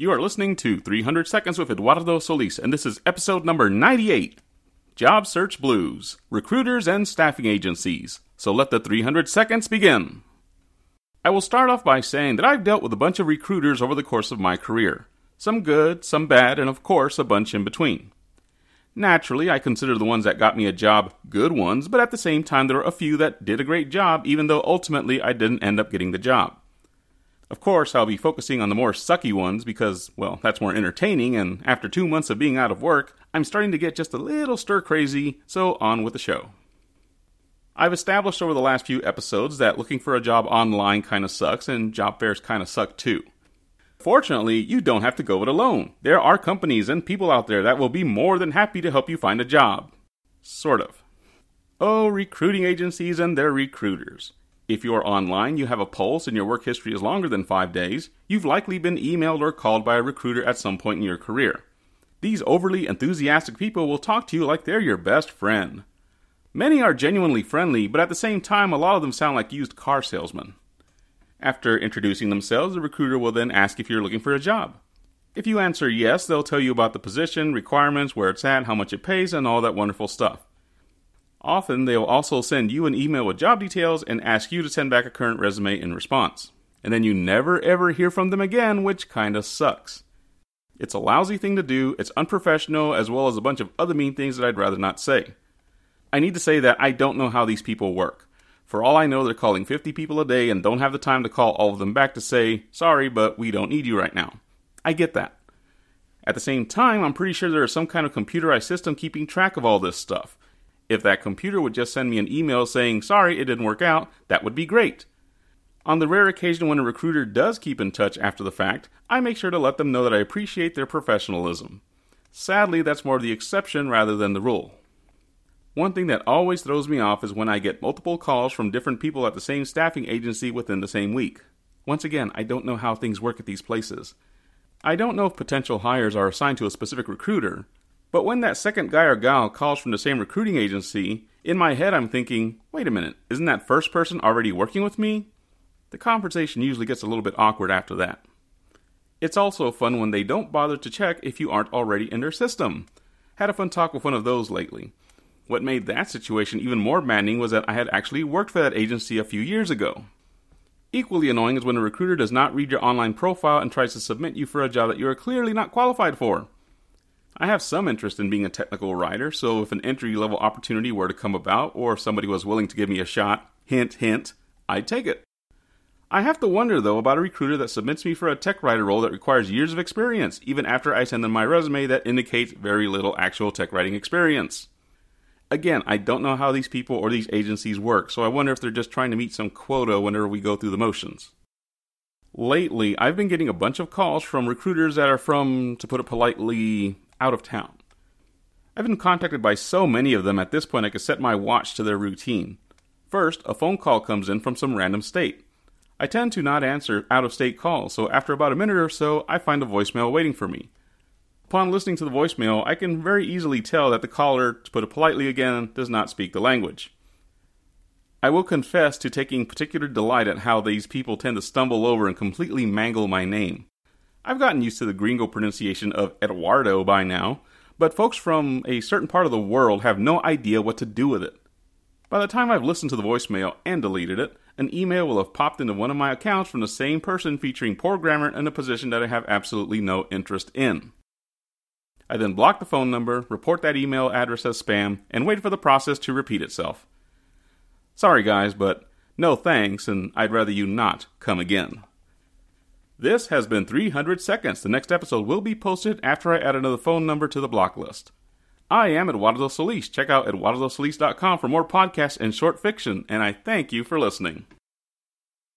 You are listening to 300 Seconds with Eduardo Solis, and this is episode number 98 Job Search Blues Recruiters and Staffing Agencies. So let the 300 seconds begin. I will start off by saying that I've dealt with a bunch of recruiters over the course of my career. Some good, some bad, and of course, a bunch in between. Naturally, I consider the ones that got me a job good ones, but at the same time, there are a few that did a great job, even though ultimately I didn't end up getting the job. Of course, I'll be focusing on the more sucky ones because, well, that's more entertaining, and after two months of being out of work, I'm starting to get just a little stir crazy, so on with the show. I've established over the last few episodes that looking for a job online kind of sucks, and job fairs kind of suck too. Fortunately, you don't have to go it alone. There are companies and people out there that will be more than happy to help you find a job. Sort of. Oh, recruiting agencies and their recruiters. If you're online, you have a pulse, and your work history is longer than five days, you've likely been emailed or called by a recruiter at some point in your career. These overly enthusiastic people will talk to you like they're your best friend. Many are genuinely friendly, but at the same time, a lot of them sound like used car salesmen. After introducing themselves, the recruiter will then ask if you're looking for a job. If you answer yes, they'll tell you about the position, requirements, where it's at, how much it pays, and all that wonderful stuff. Often, they'll also send you an email with job details and ask you to send back a current resume in response. And then you never ever hear from them again, which kinda sucks. It's a lousy thing to do, it's unprofessional, as well as a bunch of other mean things that I'd rather not say. I need to say that I don't know how these people work. For all I know, they're calling 50 people a day and don't have the time to call all of them back to say, sorry, but we don't need you right now. I get that. At the same time, I'm pretty sure there is some kind of computerized system keeping track of all this stuff. If that computer would just send me an email saying, sorry, it didn't work out, that would be great. On the rare occasion when a recruiter does keep in touch after the fact, I make sure to let them know that I appreciate their professionalism. Sadly, that's more the exception rather than the rule. One thing that always throws me off is when I get multiple calls from different people at the same staffing agency within the same week. Once again, I don't know how things work at these places. I don't know if potential hires are assigned to a specific recruiter, but when that second guy or gal calls from the same recruiting agency, in my head I'm thinking, wait a minute, isn't that first person already working with me? The conversation usually gets a little bit awkward after that. It's also fun when they don't bother to check if you aren't already in their system. Had a fun talk with one of those lately. What made that situation even more maddening was that I had actually worked for that agency a few years ago. Equally annoying is when a recruiter does not read your online profile and tries to submit you for a job that you are clearly not qualified for. I have some interest in being a technical writer, so if an entry level opportunity were to come about, or if somebody was willing to give me a shot, hint, hint, I'd take it. I have to wonder, though, about a recruiter that submits me for a tech writer role that requires years of experience, even after I send them my resume that indicates very little actual tech writing experience. Again, I don't know how these people or these agencies work, so I wonder if they're just trying to meet some quota whenever we go through the motions. Lately, I've been getting a bunch of calls from recruiters that are from, to put it politely, out of town. I've been contacted by so many of them at this point I could set my watch to their routine. First, a phone call comes in from some random state. I tend to not answer out of state calls, so after about a minute or so, I find a voicemail waiting for me. Upon listening to the voicemail, I can very easily tell that the caller, to put it politely again, does not speak the language. I will confess to taking particular delight at how these people tend to stumble over and completely mangle my name. I've gotten used to the gringo pronunciation of Eduardo by now, but folks from a certain part of the world have no idea what to do with it. By the time I've listened to the voicemail and deleted it, an email will have popped into one of my accounts from the same person featuring poor grammar and a position that I have absolutely no interest in. I then block the phone number, report that email address as spam, and wait for the process to repeat itself. Sorry, guys, but no thanks, and I'd rather you not come again. This has been 300 Seconds. The next episode will be posted after I add another phone number to the block list. I am Eduardo Solis. Check out eduardosolis.com for more podcasts and short fiction, and I thank you for listening.